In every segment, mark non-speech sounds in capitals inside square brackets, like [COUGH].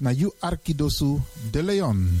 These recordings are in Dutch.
na you Arkidosu de Leon.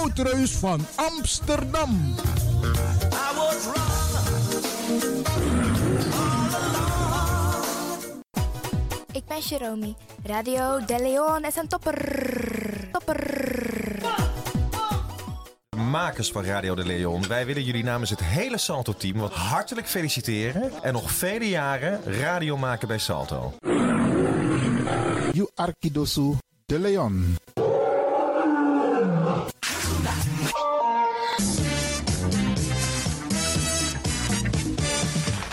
Woutreus van Amsterdam. Ik ben Jeromy. Radio De Leon is een topper. Topper. Makers van Radio de Leon, wij willen jullie namens het hele Salto-team wat hartelijk feliciteren en nog vele jaren radio maken bij Salto. You Arkidosu de Leon.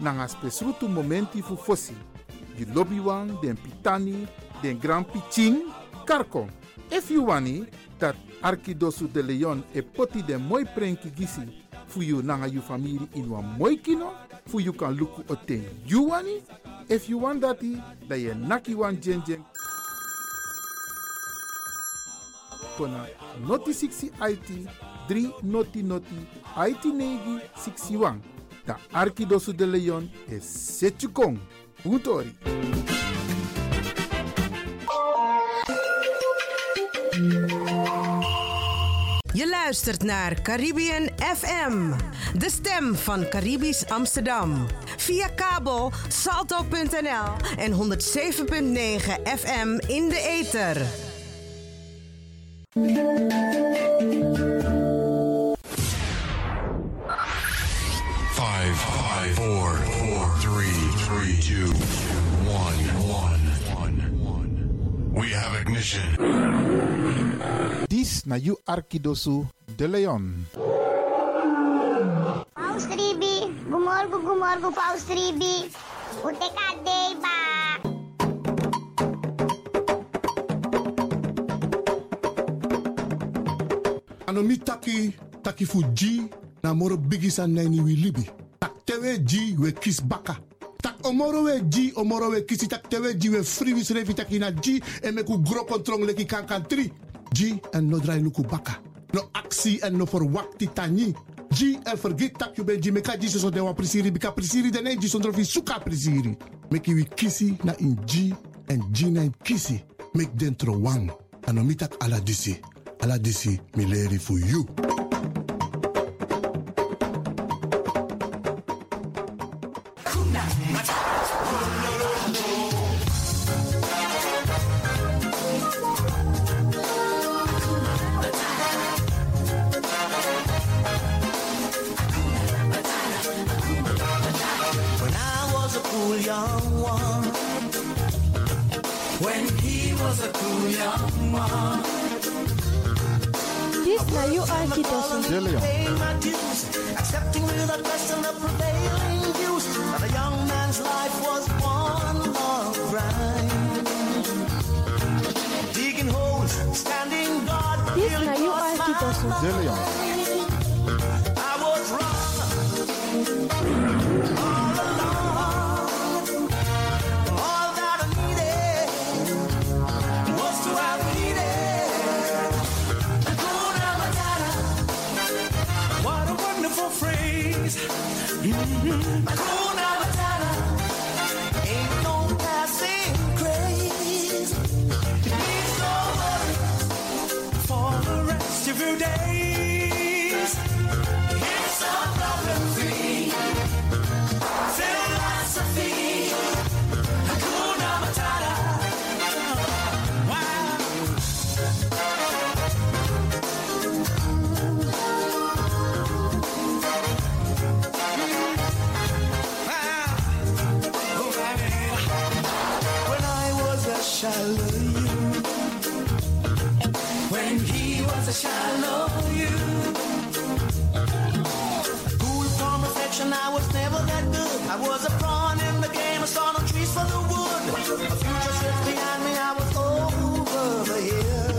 nanga spesrutu momenti fu fosi. Di lobby wan, den pitani, den grand piching, karko. If you wani, dat Arkidosu de Leon e poti den moi prenki gisi fu you nanga you family in wan moi kino, fu you kan luku oten you wani. If you want dati, da ye naki wan jen jen. Kona noti 60 IT 3 noti noti IT negi 61. Da Arkidosu de Leon e Setchukong. Puntori. Je luistert naar Caribbean FM, de stem van Caribisch Amsterdam. Via kabel salto.nl en 107.9 FM in de ether. Five, five, four, four, three, three, two, one, one, one. We have ignition. This na you Arkidosu de Leon. Paus Ribi, gumorgo gumorgo Paus Ribi. Ute kadei ba. Anomi taki taki fu G na moro bigisa neni wi libi. Tak tewe G we kis baka. Tak omoro we G omoro we kisi tak tewe G we free wis refi taki na G e me ku gro kontrong leki kan kan tri. G en no drai luku baka. No actie en no verwakti tani. G en vergeet tak you ben G meka G so de wa prisiri bika prisiri de ne G sondro fi suka prisiri. Meki we kisi na in G en G na in kisi. Mek dentro wang. Anomi tak ala disi. Ala disi mi leri fu you. De Paying my dues, accepting without question the prevailing views that a young man's life was one long grind. Digging holes, standing guard, Dis feeling na you my Arkidosu I was a pawn in the game, I saw no trees for the wood. A future sits behind me, I was over the hill.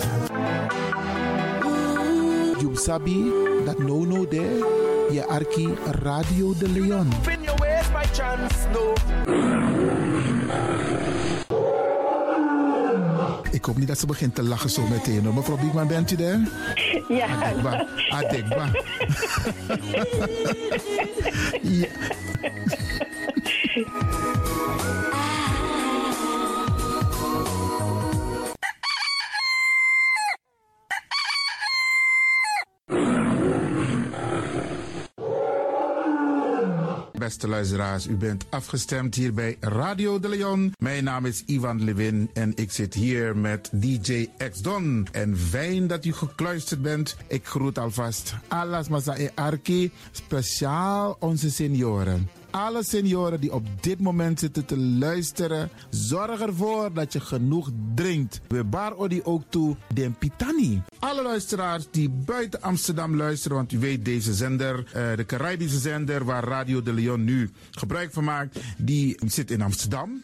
You sabi that no no there. Je arki Radio de Leon. Spin your ways by chance, no. Ik hoop niet dat ze begint te lachen zo meteen. hoor. Mevrouw Biekman, bent u daar? Ja. Adekba. Adekba. ja. Beste luisteraars, u bent afgestemd hier bij Radio de Leon. Mijn naam is Ivan Levin en ik zit hier met DJ X Don. En fijn dat u gekluisterd bent. Ik groet alvast Alas Masae Arki, speciaal onze senioren. Alle senioren die op dit moment zitten te luisteren, zorg ervoor dat je genoeg drinkt. We bar odi ook toe den pitani. Alle luisteraars die buiten Amsterdam luisteren, want u weet deze zender, eh, de Caribische zender waar Radio de Leon nu gebruik van maakt, die zit in Amsterdam.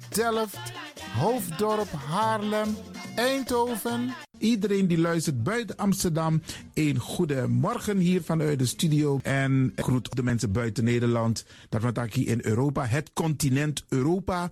Delft, Hoofddorp, Haarlem, Eindhoven. Iedereen die luistert buiten Amsterdam, een goede morgen hier vanuit de studio. En groet de mensen buiten Nederland. Dat ik hier in Europa, het continent Europa.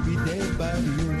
nobody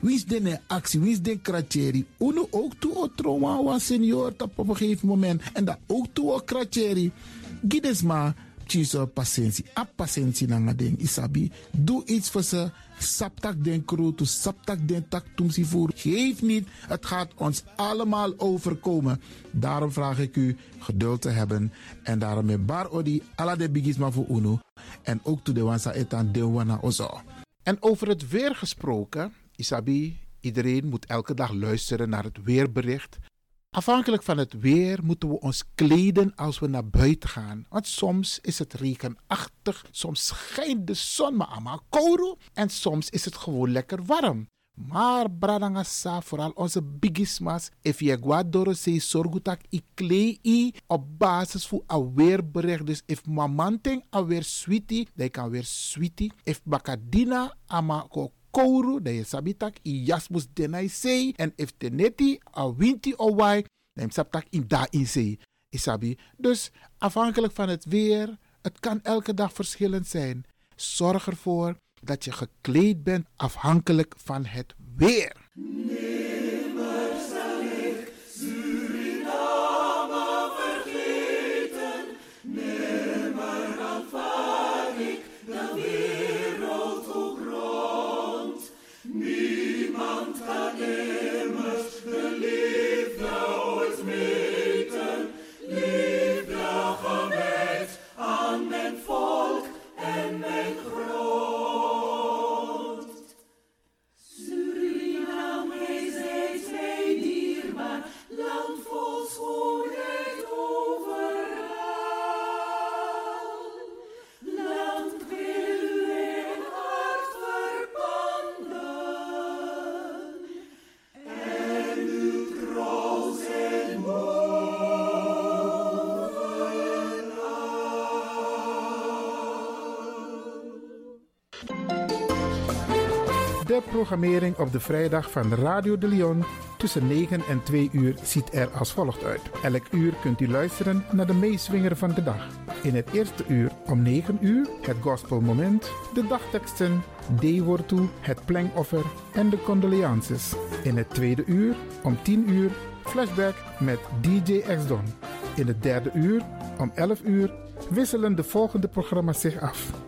Wie is de actie? Wie is de kratjeri? Uno ook toe o trauma senior op een gegeven moment. En dat ook toe o kratjeri. Gides maar tjiso patiëntie. A patiëntie na ding isabi. Doe iets voor ze. Saptak den kroto, saptak den tak tumsi voer. Geef niet, het gaat ons allemaal overkomen. Daarom vraag ik u geduld te hebben. En daarom met bar odi ala de bigisma voor uno. En ook to de wansa etan de wana ozo. En over het weer gesproken, Isabi, iedereen moet elke dag luisteren naar het weerbericht. Afhankelijk van het weer moeten we ons kleden als we naar buiten gaan. Want soms is het regenachtig, soms schijnt de zon maar allemaal kouro en soms is het gewoon lekker warm. Maar bradangasa, vooral onze bigismas, if je guadoro se sorgutak i klei op basis van een weerbericht. Dus if mamanting alweer sweetie, dan kan weer sweetie. If bakadina ama ko kouru, dan je sabitak i jasmus denai sei. En if teneti a winti o wai, dan je sabtak in da in sei. Isabi. Dus afhankelijk van het weer, het kan elke dag verschillend zijn. Zorg ervoor dat je gekleed bent afhankelijk van het weer. De programmering op de vrijdag van Radio de Leon tussen 9 en 2 uur ziet er als volgt uit. Elk uur kunt u luisteren naar de meeswinger van de dag. In het eerste uur om 9 uur het gospelmoment, de dagteksten, D-woord toe, het plengoffer en de condoleances. In het tweede uur om 10 uur flashback met DJ X-Don. In het derde uur om 11 uur wisselen de volgende programma's zich af.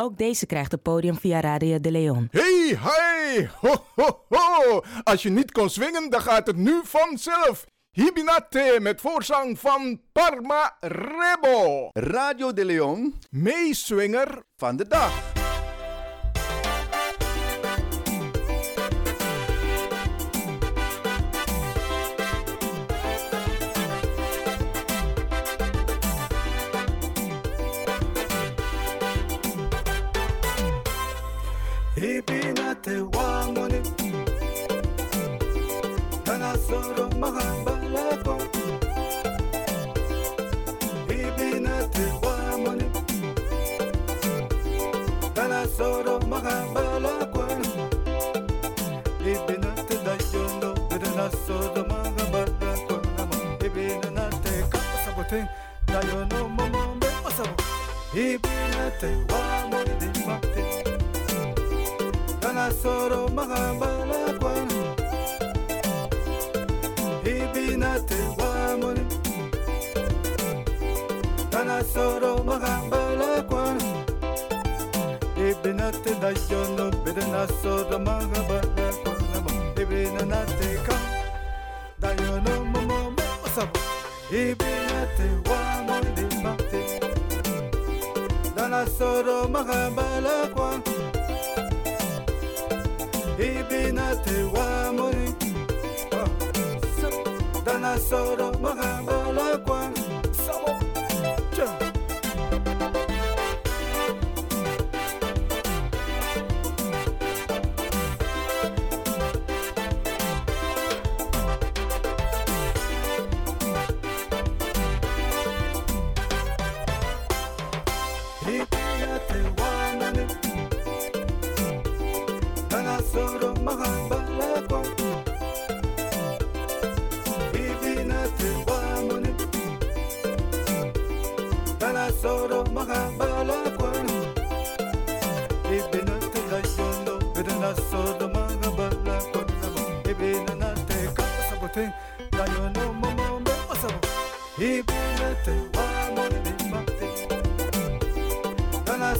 Ook deze krijgt het podium via Radio de Leon. Hey, hi, ho, ho, ho. Als je niet kon swingen, dan gaat het nu vanzelf. Hibinate met voorzang van Parma Rebo. Radio de Leon, meeswinger van de dag. What.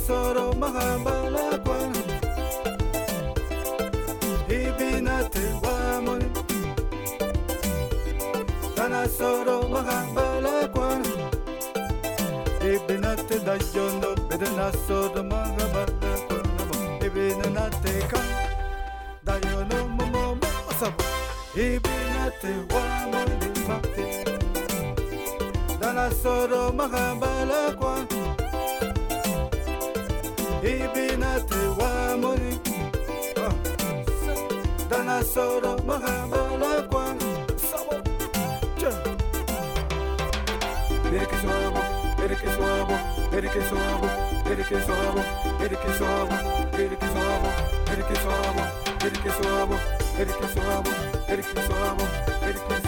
soro mahambalakwana ibinatewamoni tana soro mahambalakwana ibinate dayondo bedena soro mahambalakwana ibinanateka dayono momomo asaba ibinatewamoni mate tana soro mahambalakwana ببنات وامري دنا سورة مهبلة كوان Erike suavo, erike suavo, erike suavo, erike suavo, erike suavo, erike suavo, erike suavo, erike suavo, erike suavo, erike suavo, erike suavo.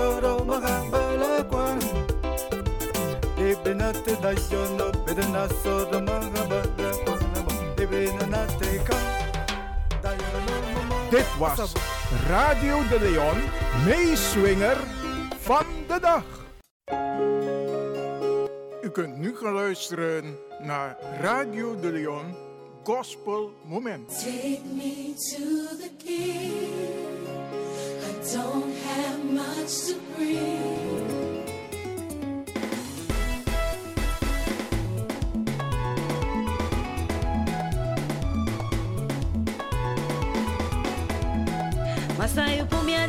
zo maar gaan belakwan. Ik ben het dat je nog bij de naso de manga belakwan. Ik ben het dat Dit was Radio de Leon, meeswinger van de dag. U kunt nu gaan luisteren naar Radio de Leon Gospel Moment. Take me to the king. don't have much to bring.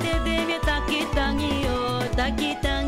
Dede mi takitangi o takitangi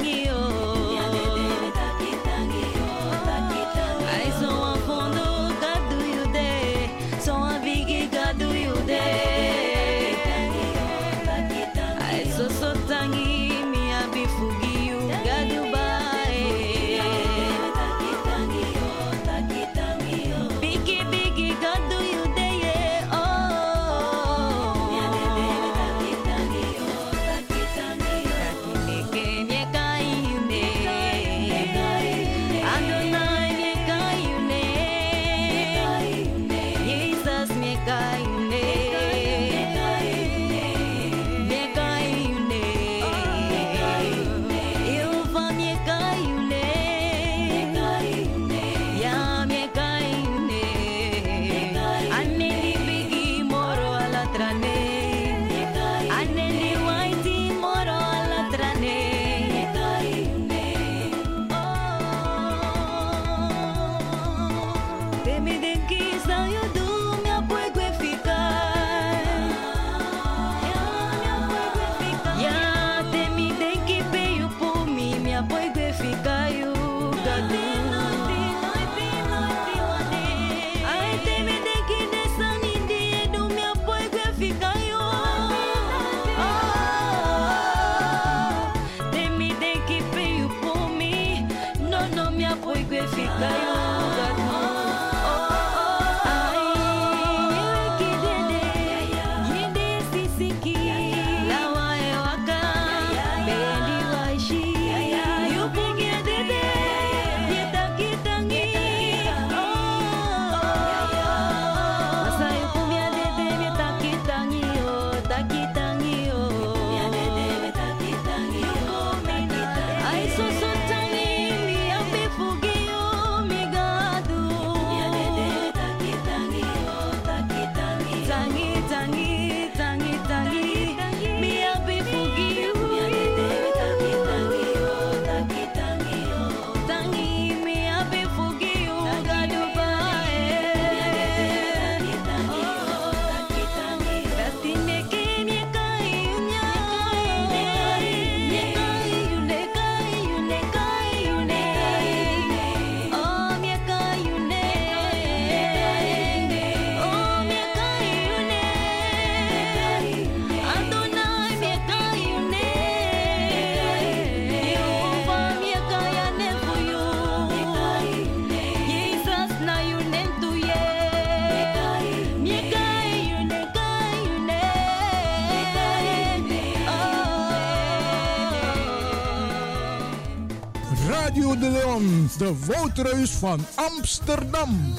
Radio de Leon, de woudreus van Amsterdam.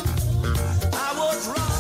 I was wrong.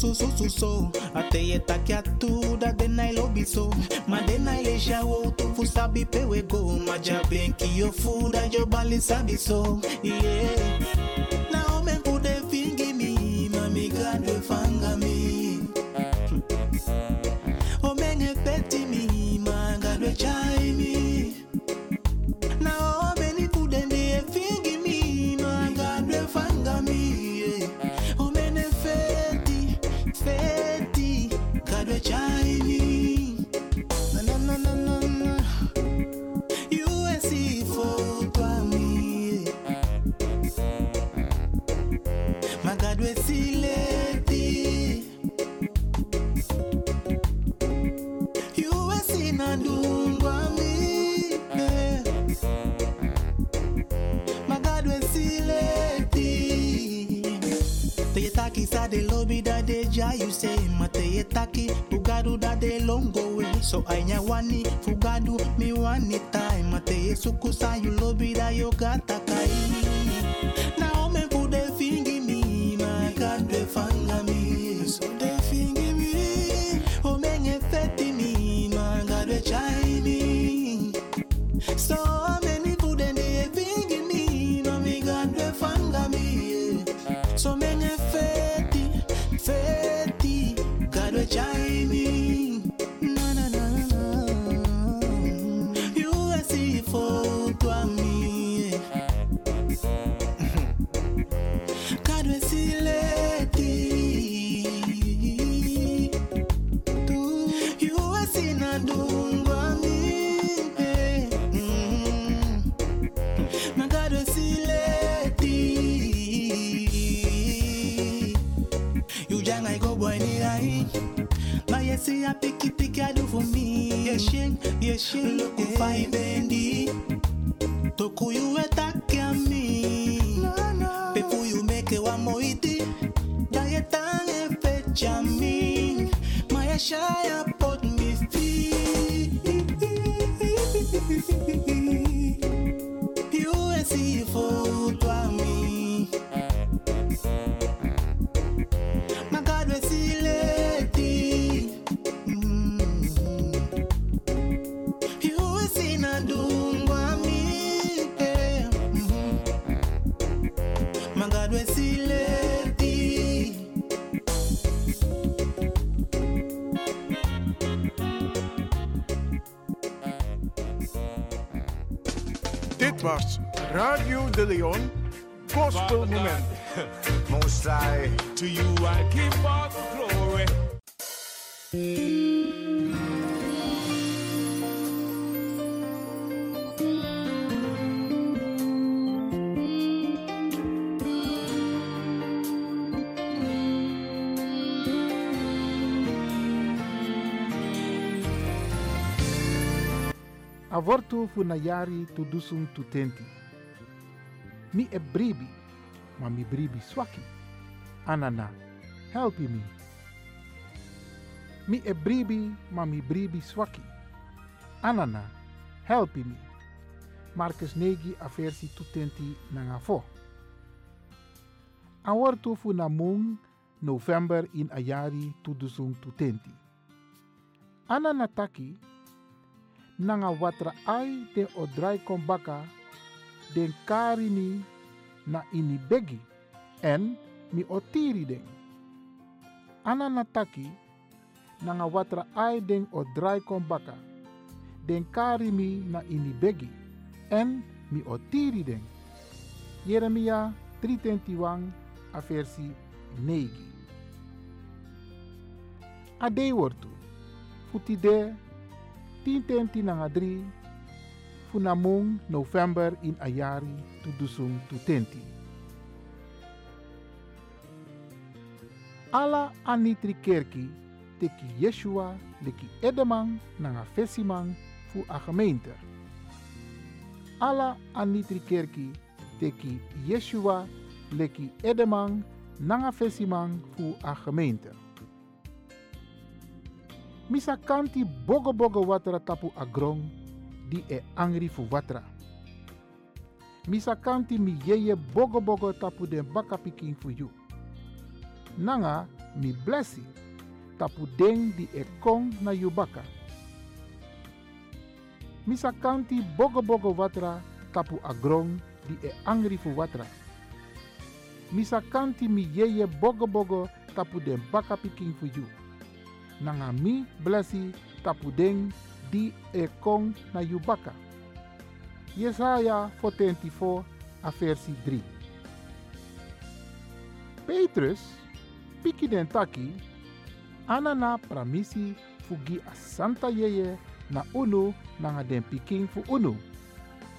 so so so so. Tu da dena lobi so ma dena tu fu sabi pe we go. Ma jabenki yo jo jobali sabi so. Yeah. Now da de ja you say Mate taki fugadu da de longo way So ainya wani fugadu mi wani time. Mate suku sa you lobby da yo Dit Radio de Leon Gospel Moment. [LAUGHS] Most High, to you I give all Avorto fu na yari tu tenti. Mi e bribi, ma mi bribi swaki. Anana, helpi mi. Mi e bribi, ma mi bribi swaki. Anana, helpi mi. Marcus negi a versi tu tenti na nga fo. Avorto fu na mung November in ayari dusung tu tenti. Anana taki, nanga watra ai de odrai kombaka den kari mi na ini begi en mi otiri den. Ana nataki nanga watra ai den odrai kombaka den kari mi na ini begi en mi otiri den. Jeremia 321 a versi 9. Adei wortu. Futide 10 nanga 3 funamung November in ayari tu dusung tu tenti. Ala anitri kerki teki Yeshua leki edemang nanga fesimang fu a gemeente. Ala anitri kerki teki Yeshua leki edemang nanga fesimang fu a gemeente. Misa kanti bogo bogo watra tapu agrong di e angri fu watra. Misa kanti mi yeye bogo bogo tapu den baka piking fu you. Nanga mi blessi tapu den di e kong na you baka. Misa kanti bogo bogo watra tapu agrong di e angri fu watra. Misa kanti mi yeye bogo bogo tapu den baka piking fu you nanga mi blessi tapu den di e kong na yubaka. Jesaja 44 a versi 3. Petrus, piki den anana pramisi fugi a santa yeye na unu nanga den piking fu unu.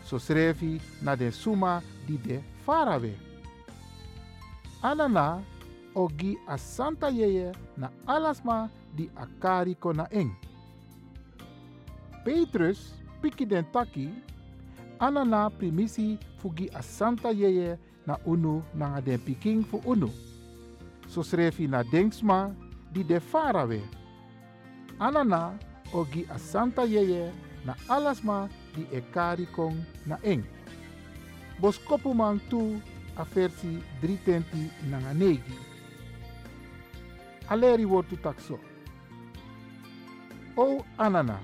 So schrevi na den suma di de farawe. Anana ogi a santa yeye na alasma di akari kona eng. Petrus piki den taki anana primisi fugi a santa yeye na unu nanga den piking fu unu. So srefi na denksma di de farawe. Anana ogi a santa yeye na alasma di ekari kong na eng. Bos kopuman tu a versi 320 nanga negi. Aleri wortu takso. O anana,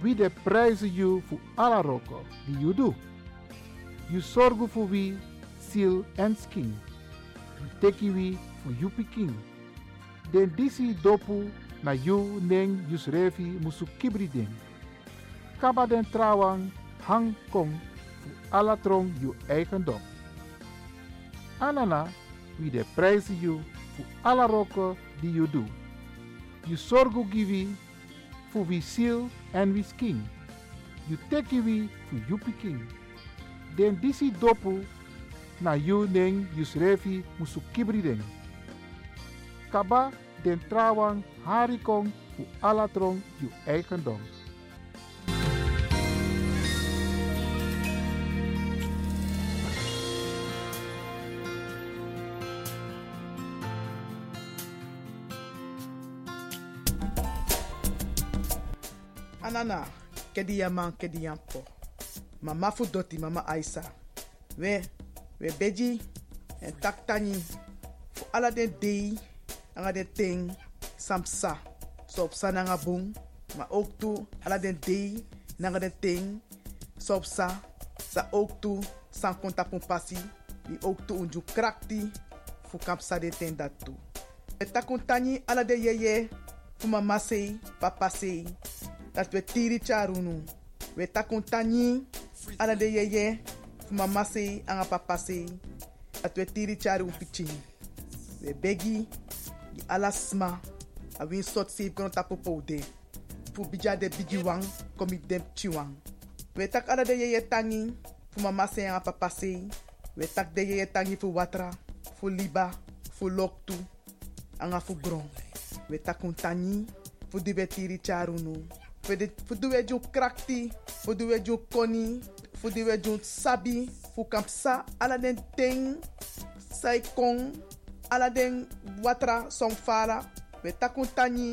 wie de prijzen you voor alle roko die you do. You zorgen voor wie ziel en skin. You teki wie voor you pikin. Den disi dopu na you neng yus revi musu kibri ding. Kaba den trawang hang kong voor alle trong you eigendom. Anana, wie de prijzen you voor alle rokken die you do. You zorgu givi voor wie ziel en wie skin. You teki wie voor you pikin. Den disi dopu na you neng yus revi musu kibri ding. Kaba den trawang harikong voor alle trong you eigendom. Anana, kedi yaman. Mama fu mama Aisa. We, we beji en tak tani. Fu ala den dei, den ting, samsa. So op sa nanga bung. Maar ook toe, ala den dei, nanga den ting, so sa. Sa ook toe, san konta pun pasi. Die ook toe unju krakti. Fu kamp sa den ten yeye. Fu mama sei, papa sei dat we tiri charunu. We takun tani ala de yeye mama sei anga papa sei dat we tiri charu piching. We begi di ala sma a win sot save kono tapo poude. Fu bija de bigi wang komi dem chiwang. We tak ala de yeye tangi fu mama sei anga papa sei. We tak de yeye tangi fu watra, fu liba, fu loktu, anga fu gron. We takun tani fu di we tiri charunu. Di we jun krakti, fu di we jun koni, fu di we jun sabi, fu kamp sa ala ting, sai kong, ala den watra som fala. We takun tani,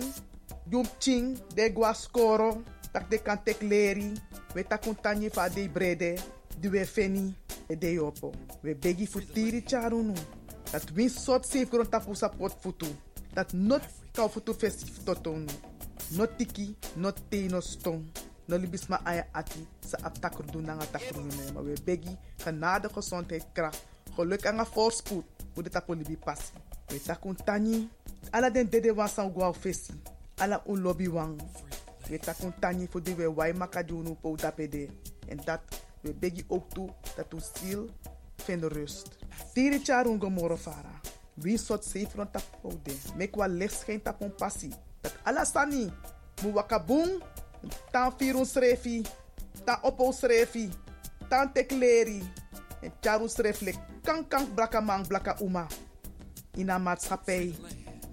de gwa skoro, tak de kan tek leri. We takun tani fa de brede, di we feni, e de yopo. We begi fu tiri charunu. Dat win sot grond tapu sa pot futu. Dat not kau festif totonu. No tiki, no te, no stong. No libis ma aya ati sa ap takrudu na nga takrudu na Maar we begi genade gezondheid kracht. Geluk en voorspoed. Hoe de tapo libi passi. We takun tani. Ala den dede wan san fesi. Ala un lobby wang. We takun tani voor die we wai makadunu po dapede. En dat we begi ook toe dat u ziel vindt rust. Tiri charun gomoro fara. Wie sot safe rond tapo de. Mek wa licht schijnt tapon passi. Dat alasani. Mu wakabung. Tan firun srefi. Tan opo srefi. Tan tekleri. En charu sreflek. Kan kan blaka blaka uma. In een maatschappij.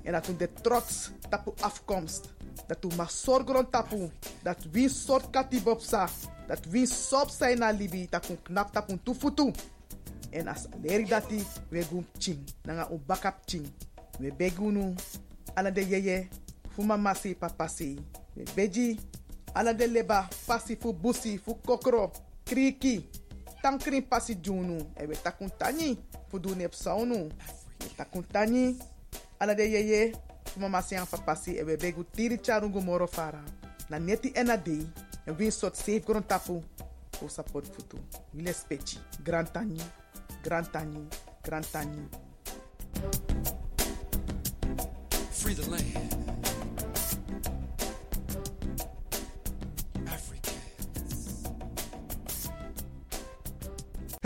En dat u de trots tapu afkomst. Dat u mag zorgen tapu. Dat wie soort katibopsa. Dat wie sop zijn na libi. Dat u knap tapu tufutu. En as leri dati we ching. Nanga u bakap ching. We begunu. Ala de yeye. Fu mama si papa si. We beji. Ala de leba. Pasi fu busi. Fu kokro. Kriki. Tankrin pasi junu. E we takun tani. Fu du nep saunu. We takun tani. Ala de yeye. Fu mama si an papa si. E begu tiri charungu moro fara. Na neti ena dei. Win sot safe gron tapu. Fu support futu. Wile spechi. Grand tani. Grand tani. Grand tani. Free the land.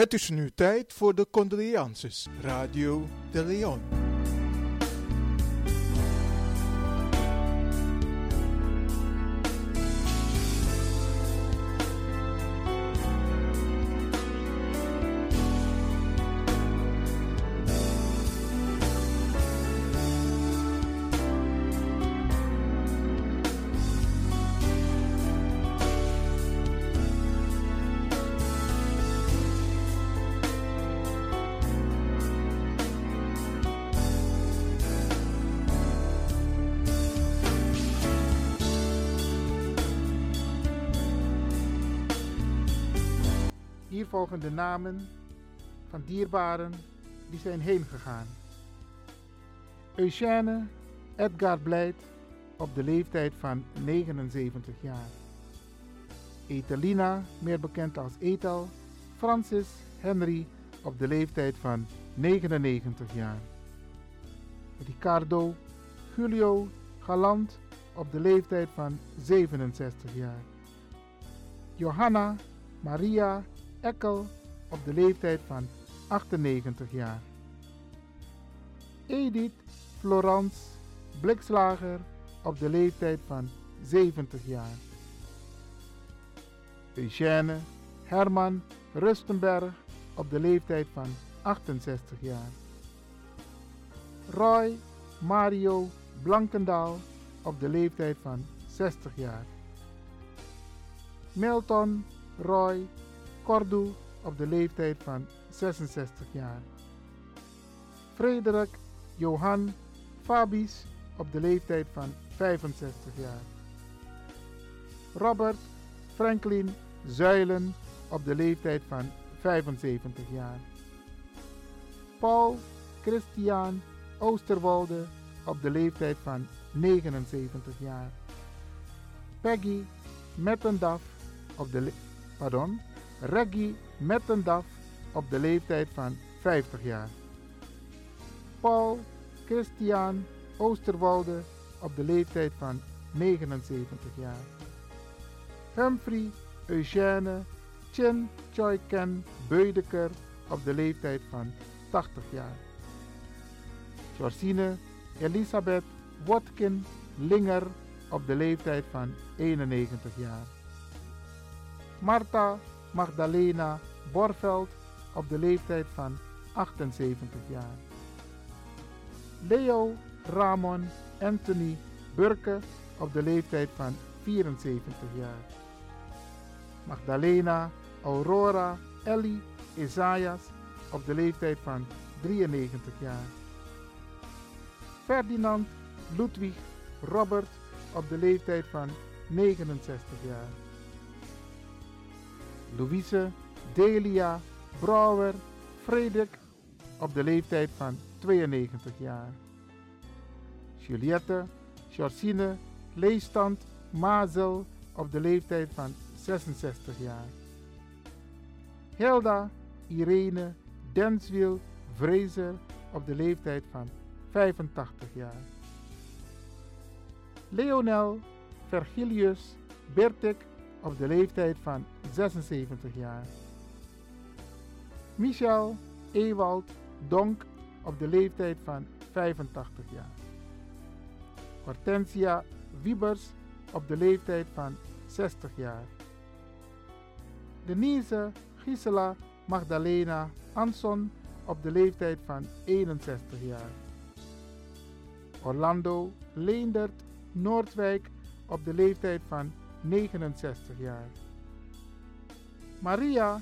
Het is nu tijd voor de condolences. Radio de Leon. De namen van dierbaren die zijn heen gegaan. Eugène Edgar Blijt op de leeftijd van 79 jaar. Etelina, meer bekend als Etel, Francis Henry op de leeftijd van 99 jaar. Ricardo Julio Galant op de leeftijd van 67 jaar. Johanna Maria Eckel op de leeftijd van 98 jaar. Edith Florence Blikslager op de leeftijd van 70 jaar. Eugène Herman Rustenberg op de leeftijd van 68 jaar. Roy Mario Blankendaal op de leeftijd van 60 jaar. Milton Roy Cordu op de leeftijd van 66 jaar. Frederik Johan Fabies op de leeftijd van 65 jaar. Robert Franklin Zuilen op de leeftijd van 75 jaar. Paul Christian Oosterwolde op de leeftijd van 79 jaar. Peggy Mettendaf op de pardon, Reggie Mettendaf op de leeftijd van 50 jaar. Paul Christian Oosterwolde op de leeftijd van 79 jaar. Humphrey Eugène Chin Choi Ken Beudeker op de leeftijd van 80 jaar. Georgine Elisabeth Watkin Linger op de leeftijd van 91 jaar. Marta Magdalena Borveld op de leeftijd van 78 jaar. Leo Ramon Anthony Burke op de leeftijd van 74 jaar. Magdalena Aurora Ellie Isaias op de leeftijd van 93 jaar. Ferdinand Ludwig Robert op de leeftijd van 69 jaar. Louise Delia Brouwer Frederik op de leeftijd van 92 jaar. Juliette Georgine Leestand Mazel op de leeftijd van 66 jaar. Hilda Irene Denswiel Vrezer op de leeftijd van 85 jaar. Leonel Vergilius Bertik op de leeftijd van 76 jaar. Michel Ewald Donk op de leeftijd van 85 jaar. Hortensia Wiebers op de leeftijd van 60 jaar. Denise Gisela Magdalena Anson op de leeftijd van 61 jaar. Orlando Leendert Noordwijk op de leeftijd van 69 jaar. Maria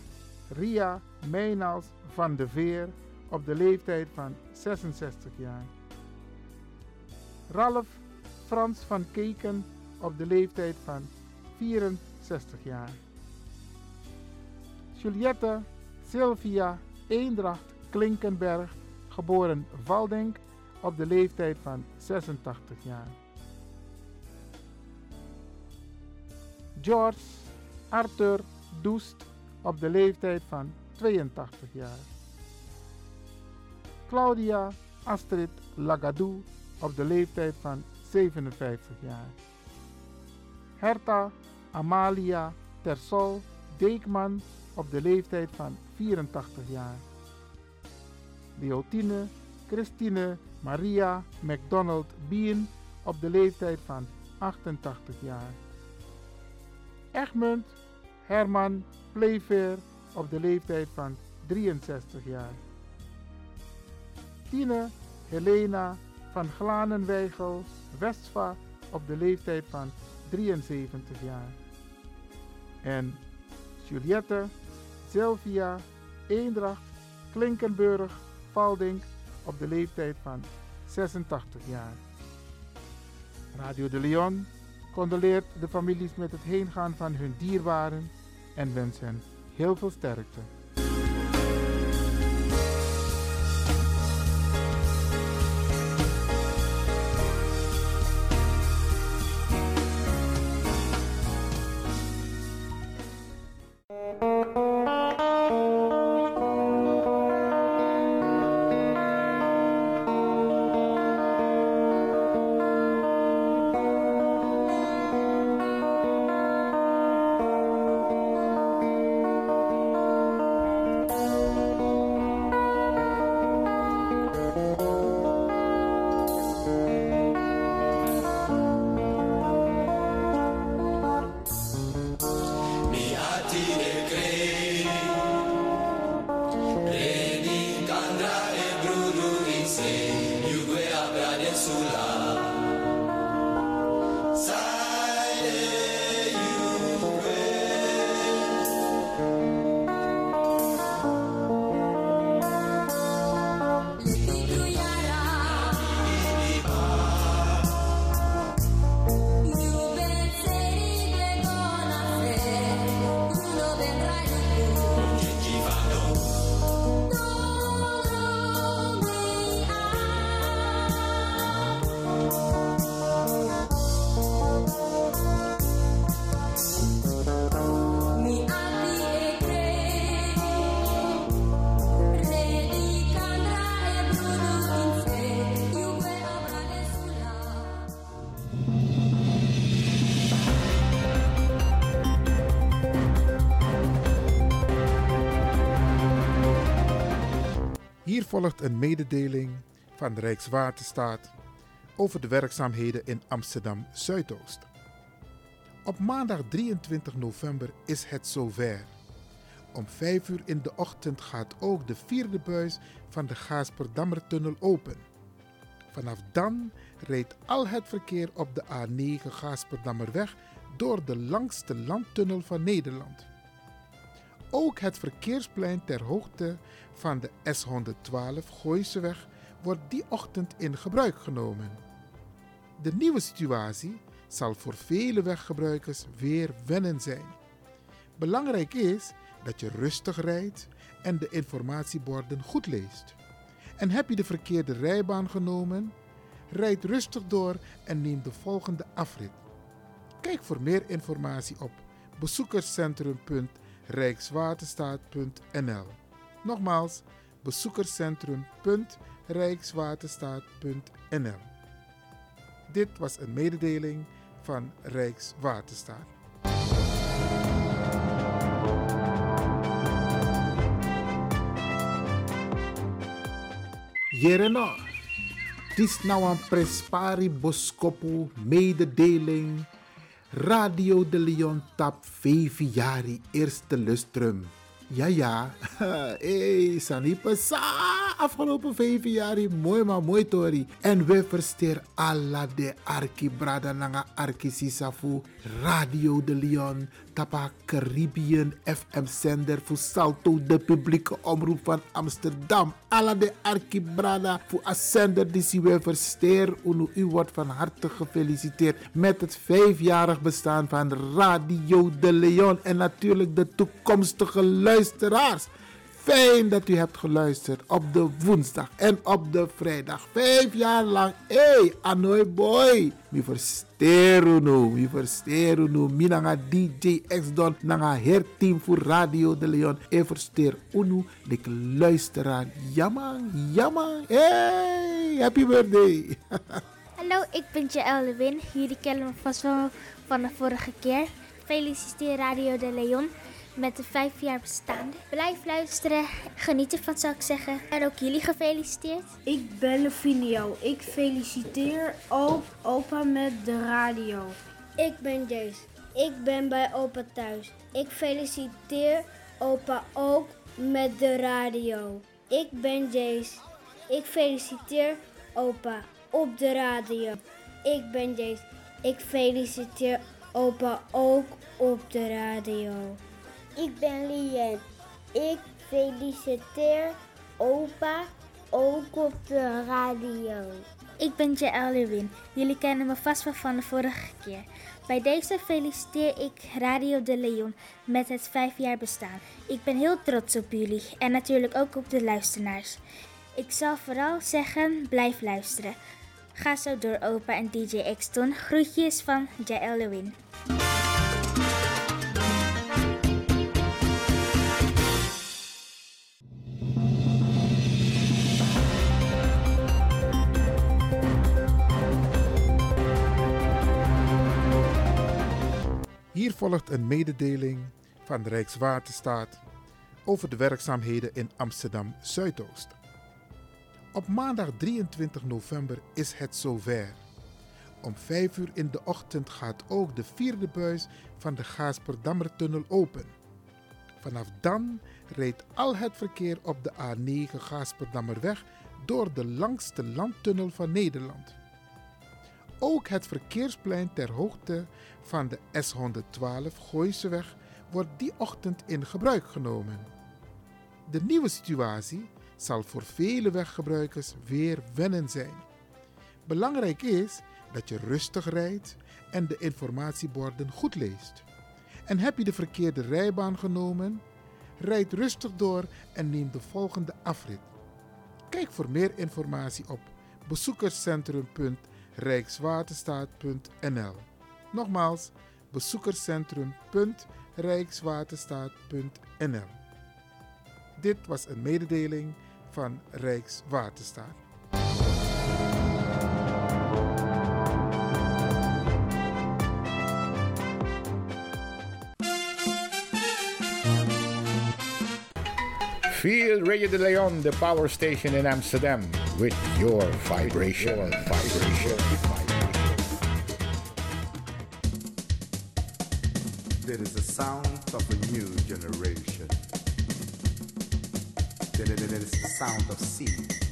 Ria Meynals van de Veer op de leeftijd van 66 jaar. Ralf Frans van Keken op de leeftijd van 64 jaar. Juliette Sylvia Eendracht Klinkenberg, geboren Valdink, op de leeftijd van 86 jaar. George Arthur Doest op de leeftijd van 82 jaar. Claudia Astrid Lagadou op de leeftijd van 57 jaar. Herta Amalia Tersol Deekman op de leeftijd van 84 jaar. Leotine Christine Maria McDonald Bien op de leeftijd van 88 jaar. Egmund Herman Playfair op de leeftijd van 63 jaar. Tine Helena van Glanenweigel Westva op de leeftijd van 73 jaar. En Juliette Sylvia Eendracht Klinkenburg Valdink op de leeftijd van 86 jaar. Radio de Leon condoleert de families met het heengaan van hun dierbaren en wens hen heel veel sterkte. Sula. Volgt een mededeling van de Rijkswaterstaat over de werkzaamheden in Amsterdam Zuidoost. Op maandag 23 november is het zover. Om 5 uur in de ochtend gaat ook de vierde buis van de Gaasperdammertunnel open. Vanaf dan rijdt al het verkeer op de A9 Gaasperdammerweg door de langste landtunnel van Nederland. Ook het verkeersplein ter hoogte van de S112 Gooiseweg wordt die ochtend in gebruik genomen. De nieuwe situatie zal voor vele weggebruikers weer wennen zijn. Belangrijk is dat je rustig rijdt en de informatieborden goed leest. En heb je de verkeerde rijbaan genomen? Rijd rustig door en neem de volgende afrit. Kijk voor meer informatie op bezoekerscentrum.rijkswaterstaat.nl. Nogmaals, bezoekerscentrum.rijkswaterstaat.nl. Dit was een mededeling van Rijkswaterstaat. Jereno, het is nou een prespari boskopu mededeling. Radio de Leon tap 5 jari eerste lustrum. Ja, ja. [LAUGHS] hey, Sanipa sa. Afgelopen vijf jaar, mooi maar mooi tori. En we versteer alla de arki nanga arki sisafu. Radio de Leon. Tapa Caribbean FM zender voor Salto de publieke omroep van Amsterdam. Alla de arki brada voor a zender die we versteer. Unu, u wordt van harte gefeliciteerd met het vijfjarig bestaan van Radio de Leon. En natuurlijk de toekomstige luisteraars. Fijn dat u hebt geluisterd op de woensdag en op de vrijdag. Vijf jaar lang. Hey, Anoy boy. Mi versteru nu. Mi versteru nu. Mi nanga DJ X-Don. Nanga herteam voor Radio de Leon. E versteer unu. De luisteraar. Jammer, jammer. Hey, happy birthday. [LAUGHS] Hallo, ik ben Jaël Lewin. Jullie kennen me vast wel van de vorige keer. Feliciteer Radio de Leon met de vijf jaar bestaande. Blijf luisteren, geniet ervan zou ik zeggen. En ook jullie gefeliciteerd. Ik ben Levinio. Ik feliciteer ook opa met de radio. Ik ben Jace. Ik ben bij opa thuis. Ik feliciteer opa ook met de radio. Ik ben Jace. Ik feliciteer opa op de radio. Ik ben Jace. Ik feliciteer opa ook op de radio. Ik ben Lien. Ik feliciteer opa ook op de radio. Ik ben Jaël Lewin. Jullie kennen me vast wel van de vorige keer. Bij deze feliciteer ik Radio de Leon met het vijf jaar bestaan. Ik ben heel trots op jullie en natuurlijk ook op de luisteraars. Ik zal vooral zeggen, blijf luisteren. Ga zo door opa en DJ Xton. Groetjes van Jaël Lewin. Hier volgt een mededeling van de Rijkswaterstaat over de werkzaamheden in Amsterdam Zuidoost. Op maandag 23 november is het zover. Om 5 uur in de ochtend gaat ook de vierde buis van de Gaasperdammertunnel open. Vanaf dan rijdt al het verkeer op de A9 Gaasperdammerweg door de langste landtunnel van Nederland. Ook het verkeersplein ter hoogte van de S112 Gooiseweg wordt die ochtend in gebruik genomen. De nieuwe situatie zal voor vele weggebruikers weer wennen zijn. Belangrijk is dat je rustig rijdt en de informatieborden goed leest. En heb je de verkeerde rijbaan genomen? Rijd rustig door en neem de volgende afrit. Kijk voor meer informatie op bezoekerscentrum.rijkswaterstaat.nl. Nogmaals, bezoekerscentrum.rijkswaterstaat.nl. Dit was een mededeling van Rijkswaterstaat. Feel Radio de Leon, de power station in Amsterdam, with your vibration. Your vibration. There is the sound of a new generation. That it is the sound of sea.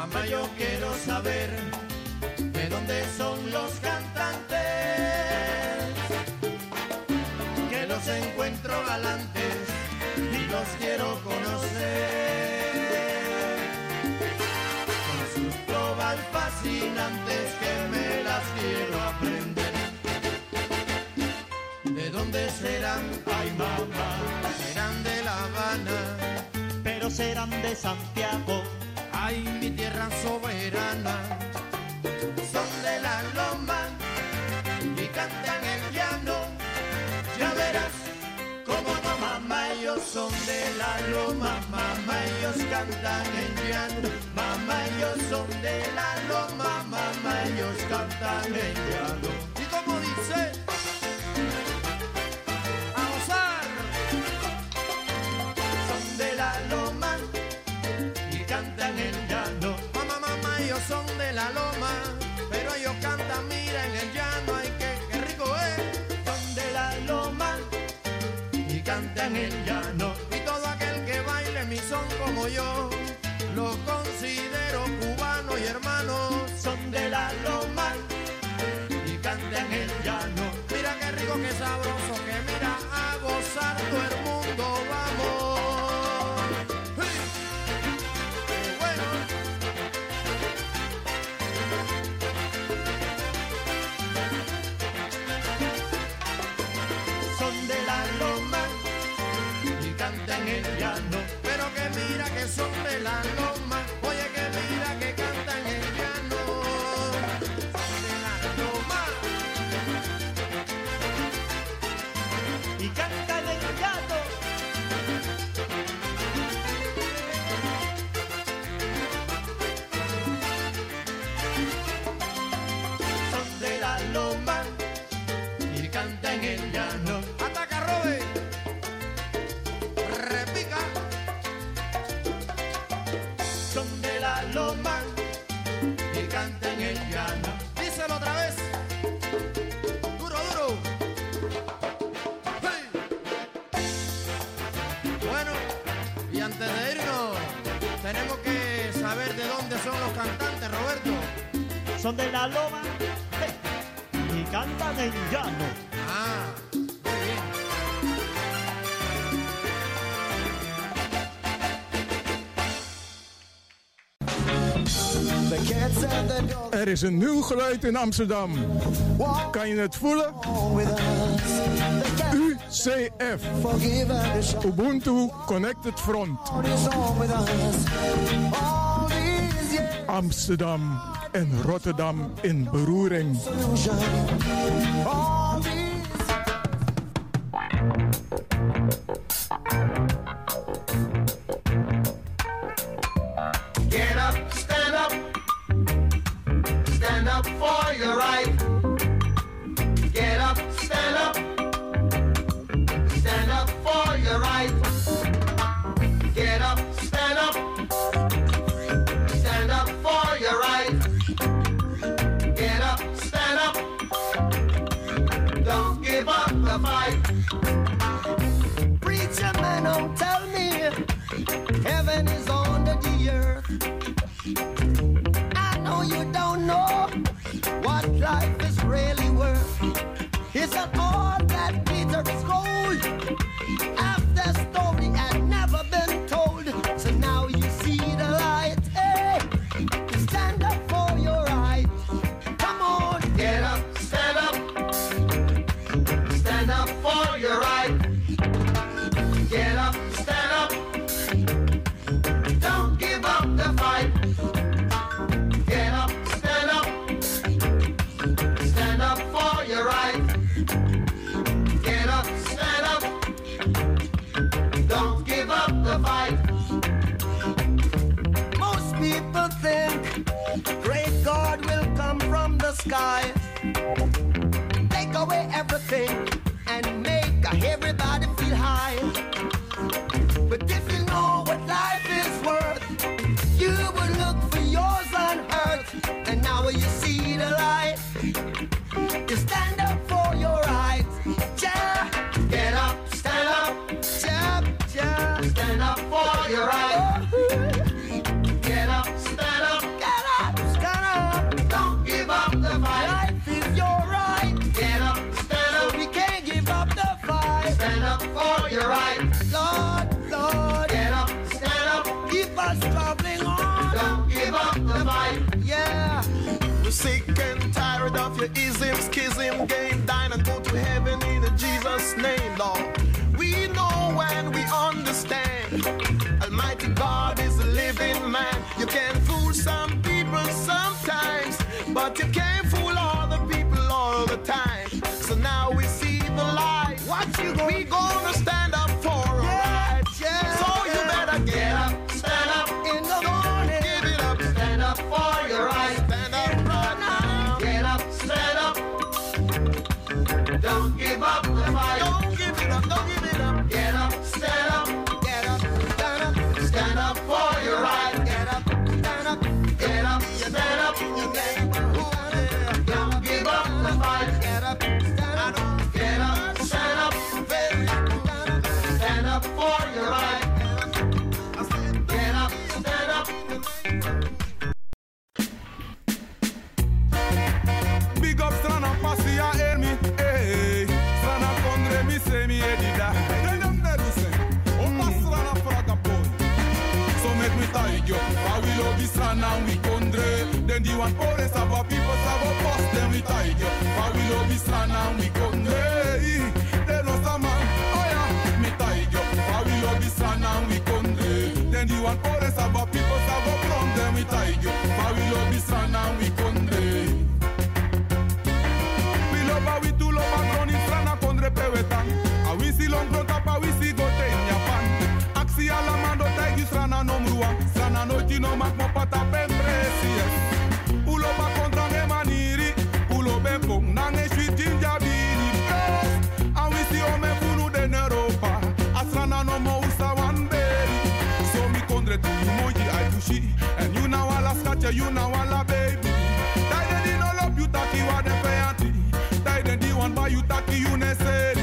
Mamá, yo quiero saber de dónde son los cantantes. Que los encuentro galantes y los quiero conocer. Con sus trovas fascinantes que me las quiero aprender. ¿De dónde serán? Ay, mamá, serán de La Habana. Pero serán de Santiago. Ay, soberana son de la loma y cantan el llano. Ya verás como mamá, ellos son de la loma, mamá, ellos cantan el llano. Mamá, ellos son de la loma, mamá, ellos cantan el llano. ¿Y como dice? son la loba eh, y cantan en. Ah. Er is een nieuw geluid in Amsterdam. Kan je het voelen? UCF. Ubuntu Connected Front. Amsterdam en Rotterdam in beroering. Ah. the fight. long. Condre. Then the one for us our people have a boss, then we tie you. I will love this Strana we Condre. Then no sama, oh yeah, me tie you. I will love this Strana we Condre. Then the one for us our people have a from, then we tie you. I will love this Strana we Condre. We love how we do love and run in strana kondre pewetan. A we si long front up, a we si go te in Japan. Aksi ala mando tegi strana no mrua. Strana no ti no mak mo So mi kondre tu you moji ai tushi. And you now ala skacha, you now ala baby. Dai de di no love you taki wa de peyanti. Dai de di wan ba you taki you ne seri.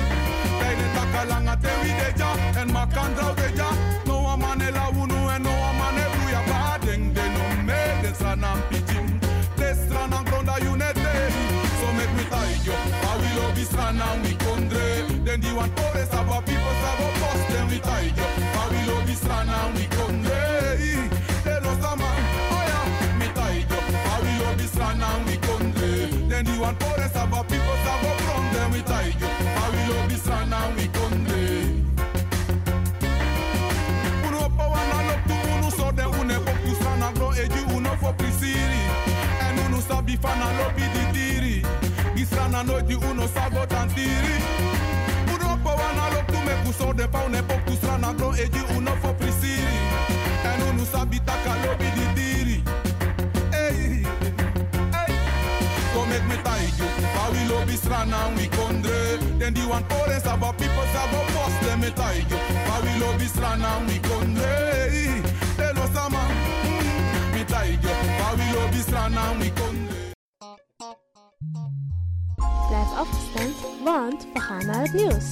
Dai de taka langa te wi de ja. En makandra de ja. No a mane la unu en no a mane bruya ba. Deng de no me de sanam pichim. De strana gronda you ne teri. So make me tie you. I will love this strana we kondre. Then di wan pore sabo people sabo kondre. Then di wan pore sabo people sabo from. Then we tie you. I will love this strana we kondre. Uno opo wana lop tu unu so de une pop tu strana gro eji uno fo prisiri. En unu sabi fana lobi di diri. Di strana no di uno sago tantiri. Uno opo wana lop tu me kuso de pa une pop tu strana gro eji uno fo prisiri. En unu sabi taka lobi di diri. We love this strana we kondre. Then the one pore sabo people sabo boss them me tie you. How we love this strana we kondre. They no sama. Mm, me tie you. How we love this strana we kondre. Blijf afgestemd, want we gaan naar het nieuws.